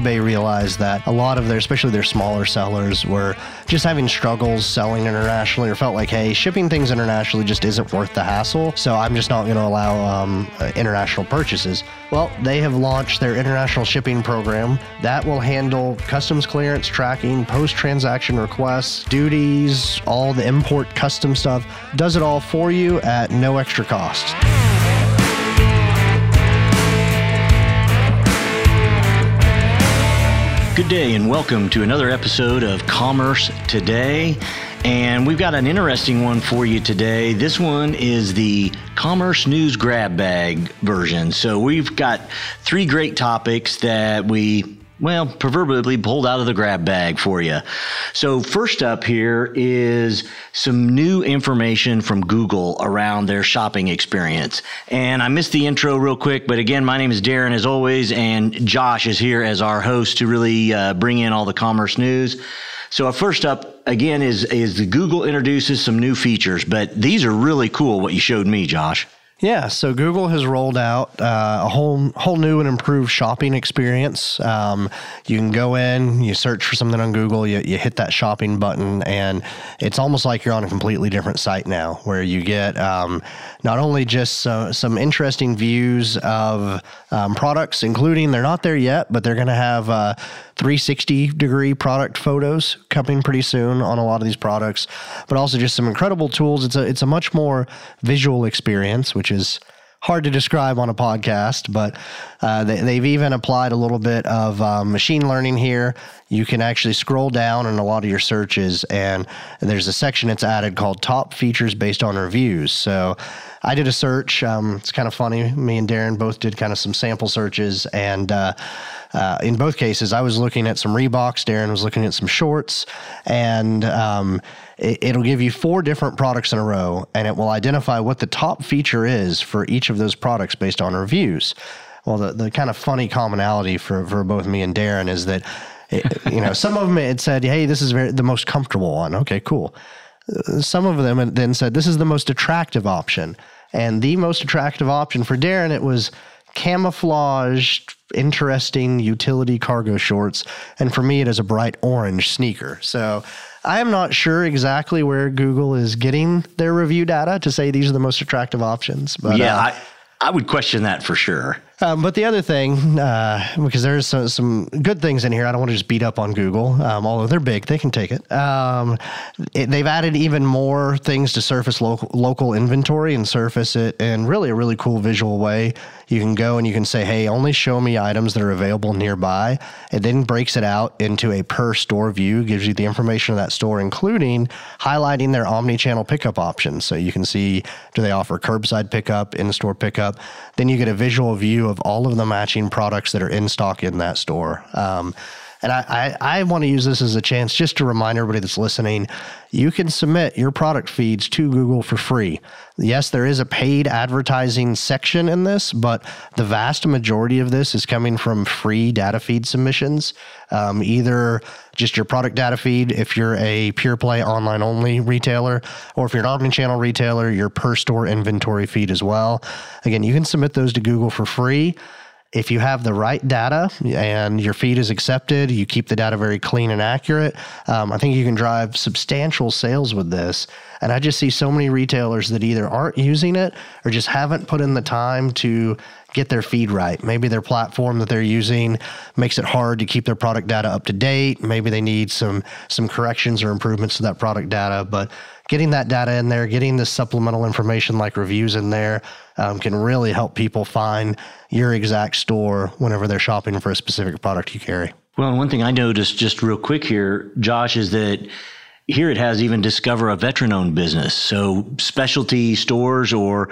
eBay realized that a lot of their, especially their smaller sellers, were just having struggles selling internationally or felt like, hey, shipping things internationally just isn't worth the hassle. So I'm just not going to allow um, uh, international purchases. Well, they have launched their international shipping program that will handle customs clearance tracking, post transaction requests, duties, all the import custom stuff. Does it all for you at no extra cost. Good day, and welcome to another episode of Commerce Today. And we've got an interesting one for you today. This one is the Commerce News Grab Bag version. So we've got three great topics that we well, proverbially pulled out of the grab bag for you. So, first up here is some new information from Google around their shopping experience. And I missed the intro real quick, but again, my name is Darren as always, and Josh is here as our host to really uh, bring in all the commerce news. So, first up again is, is Google introduces some new features, but these are really cool what you showed me, Josh. Yeah, so Google has rolled out uh, a whole whole new and improved shopping experience. Um, you can go in, you search for something on Google, you, you hit that shopping button, and it's almost like you're on a completely different site now, where you get um, not only just some interesting views of um, products, including they're not there yet, but they're going to have uh, 360 degree product photos coming pretty soon on a lot of these products, but also just some incredible tools. It's a it's a much more visual experience, which is hard to describe on a podcast, but uh, they, have even applied a little bit of um, machine learning here. You can actually scroll down in a lot of your searches, and there's a section it's added called Top Features Based on Reviews. So I did a search. Um, it's kind of funny. Me and Darren both did kind of some sample searches, and uh, uh, in both cases, I was looking at some Reeboks. Darren was looking at some shorts, and um, it, will give you four different products in a row, and it will identify what the top feature is for each of those products based on reviews. Well, the, the kind of funny commonality for, for both me and Darren is that, it, you know, some of them it said, hey, this is very, the most comfortable one. Okay, cool. Uh, some of them then said, this is the most attractive option. And the most attractive option for Darren, it was camouflaged, interesting utility cargo shorts. And for me, it is a bright orange sneaker. So I am not sure exactly where Google is getting their review data to say these are the most attractive options. But yeah, uh, I, I would question that for sure. Um, but the other thing, uh, because there's some, some, good things in here, I don't want to just beat up on Google, um, although they're big, they can take it. Um, it. They've added even more things to surface local, local inventory and surface it in really a really cool visual way. You can go and you can say, hey, only show me items that are available nearby. It then breaks it out into a per store view, gives you the information of that store, including highlighting their omni channel pickup options. So you can see do they offer curbside pickup, in store pickup. Then you get a visual view of all of the matching products that are in stock in that store. Um, and I, I, I want to use this as a chance just to remind everybody that's listening you can submit your product feeds to Google for free. Yes, there is a paid advertising section in this, but the vast majority of this is coming from free data feed submissions. Um, either just your product data feed if you're a pure play online only retailer, or if you're an omnichannel retailer, your per store inventory feed as well. Again, you can submit those to Google for free if you have the right data and your feed is accepted, you keep the data very clean and accurate. Um, I think you can drive substantial sales with this. And I just see so many retailers that either aren't using it or just haven't put in the time to get their feed right. Maybe their platform that they're using makes it hard to keep their product data up to date. Maybe they need some some corrections or improvements to that product data, but getting that data in there, getting the supplemental information like reviews in there um, can really help people find your exact store whenever they're shopping for a specific product you carry. Well, and one thing I noticed just real quick here, Josh, is that here it has even discover a veteran owned business. So specialty stores or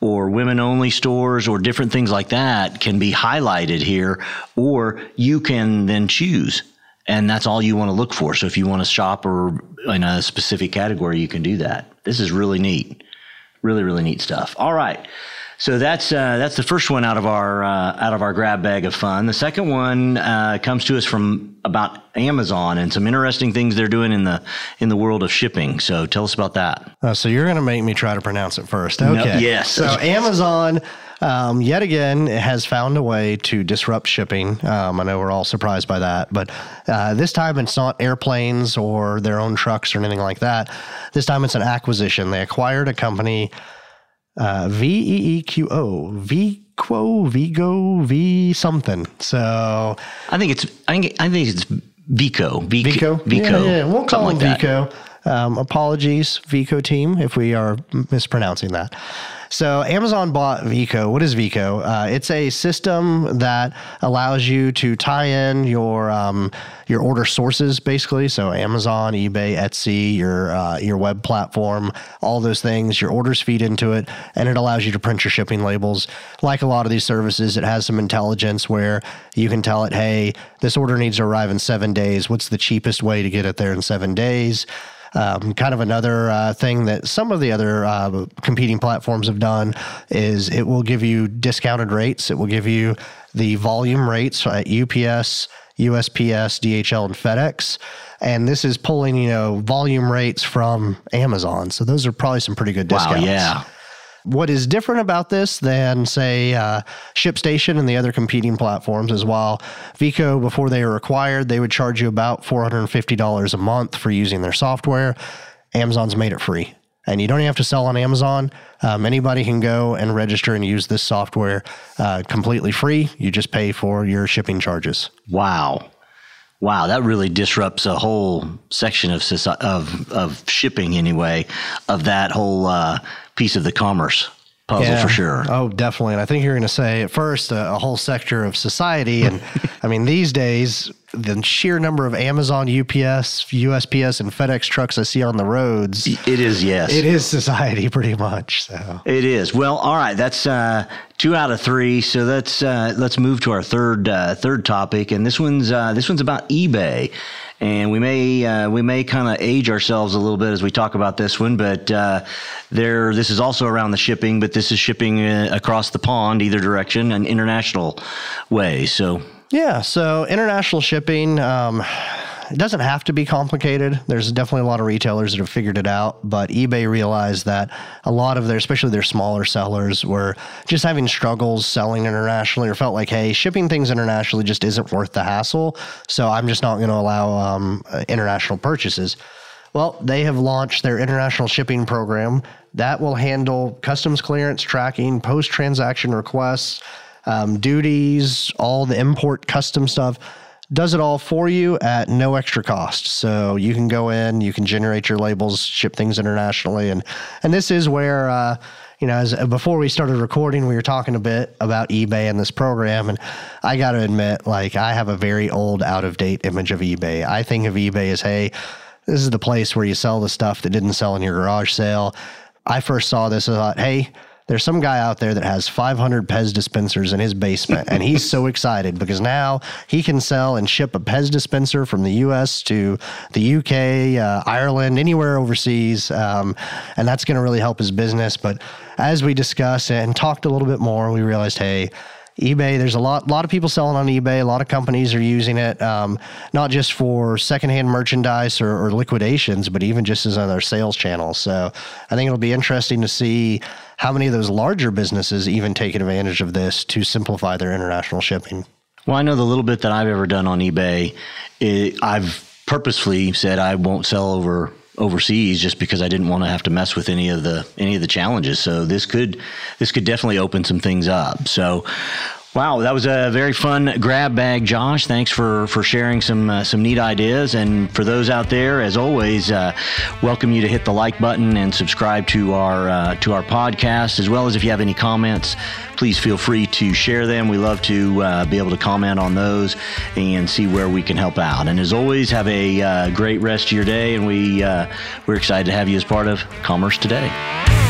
or women only stores or different things like that can be highlighted here or you can then choose and that's all you want to look for. So if you want to shop or in a specific category, you can do that. This is really neat, really really neat stuff. All right. So that's uh, that's the first one out of our uh, out of our grab bag of fun. The second one uh, comes to us from about Amazon and some interesting things they're doing in the in the world of shipping. So tell us about that. Uh, so you're going to make me try to pronounce it first. Okay. No, yes. So Amazon um, yet again, it has found a way to disrupt shipping. Um, I know we're all surprised by that, but uh, this time it's not airplanes or their own trucks or anything like that. This time it's an acquisition. They acquired a company, uh, V E E Q O, Vico, Vigo, V something. So I think it's I think I think it's Vico. Vico. Vico. Vico. Yeah, yeah. We'll call something him like that. Um, apologies, Veeqo team, if we are mispronouncing that. So Amazon bought Veeqo. What is Veeqo? Uh, it's a system that allows you to tie in your um, your order sources, basically. So Amazon, eBay, Etsy, your uh, your web platform, all those things. Your orders feed into it, and it allows you to print your shipping labels. Like a lot of these services, it has some intelligence where you can tell it, "Hey, this order needs to arrive in seven days. What's the cheapest way to get it there in seven days?" Um, kind of another uh, thing that some of the other uh, competing platforms have done is it will give you discounted rates. It will give you the volume rates at UPS, USPS, DHL, and FedEx. And this is pulling, you know, volume rates from Amazon. So those are probably some pretty good discounts. Wow. Yeah. What is different about this than, say, uh, ShipStation and the other competing platforms is while Veeqo, before they were acquired, they would charge you about $450 a month for using their software. Amazon's made it free. And you don't even have to sell on Amazon. Um, anybody can go and register and use this software uh, completely free. You just pay for your shipping charges. Wow. Wow, that really disrupts a whole section of of of shipping anyway, of that whole uh, piece of the commerce puzzle for sure. Oh, definitely. And I think you're going to say at first a, a whole sector of society. And I mean, these days, the sheer number of Amazon, UPS, USPS, and FedEx trucks I see on the roads, It is, yes. it is society pretty much. So, It is. Well, all right. That's uh, two out of three. So let's uh, let's move to our third uh, third topic, and this one's uh, this one's about eBay. And we may uh, we may kind of age ourselves a little bit as we talk about this one, but uh, there this is also around the shipping, but this is shipping uh, across the pond, either direction, an international way. So yeah. So, international shipping, um, it doesn't have to be complicated. There's definitely a lot of retailers that have figured it out, but eBay realized that a lot of their, especially their smaller sellers, were just having struggles selling internationally or felt like, hey, shipping things internationally just isn't worth the hassle. So I'm just not going to allow um, international purchases. Well, they have launched their international shipping program that will handle customs clearance tracking, post transaction requests, um, duties, all the import custom stuff. Does it all for you at no extra cost. So you can go in, you can generate your labels, ship things internationally, and and this is where. Uh, you know, as before we started recording, we were talking a bit about eBay and this program, and I got to admit, like, I have a very old, out of date image of eBay. I think of eBay as, hey, this is the place where you sell the stuff that didn't sell in your garage sale. I first saw this, I thought, hey, there's some guy out there that has 500 Pez dispensers in his basement, and he's so excited because now he can sell and ship a Pez dispenser from the U.S. to the UK, uh, Ireland, anywhere overseas, um, and that's going to really help his business. But as we discussed and talked a little bit more, we realized, hey, eBay, there's a lot, lot of people selling on eBay. A lot of companies are using it, um, not just for secondhand merchandise or, or liquidations, but even just as another sales channel. So I think it'll be interesting to see how many of those larger businesses even take advantage of this to simplify their international shipping. Well, I know the little bit that I've ever done on eBay, it, I've purposefully said I won't sell over overseas just because I didn't want to have to mess with any of the any of the challenges. So this could this could definitely open some things up. So Wow, that was a very fun grab bag, Josh. Thanks for for sharing some uh, some neat ideas. And for those out there, as always, uh, welcome you to hit the like button and subscribe to our uh, to our podcast. As well as if you have any comments, please feel free to share them. We love to uh, be able to comment on those and see where we can help out. And as always, have a uh, great rest of your day. And we uh, we're excited to have you as part of Commerce Today.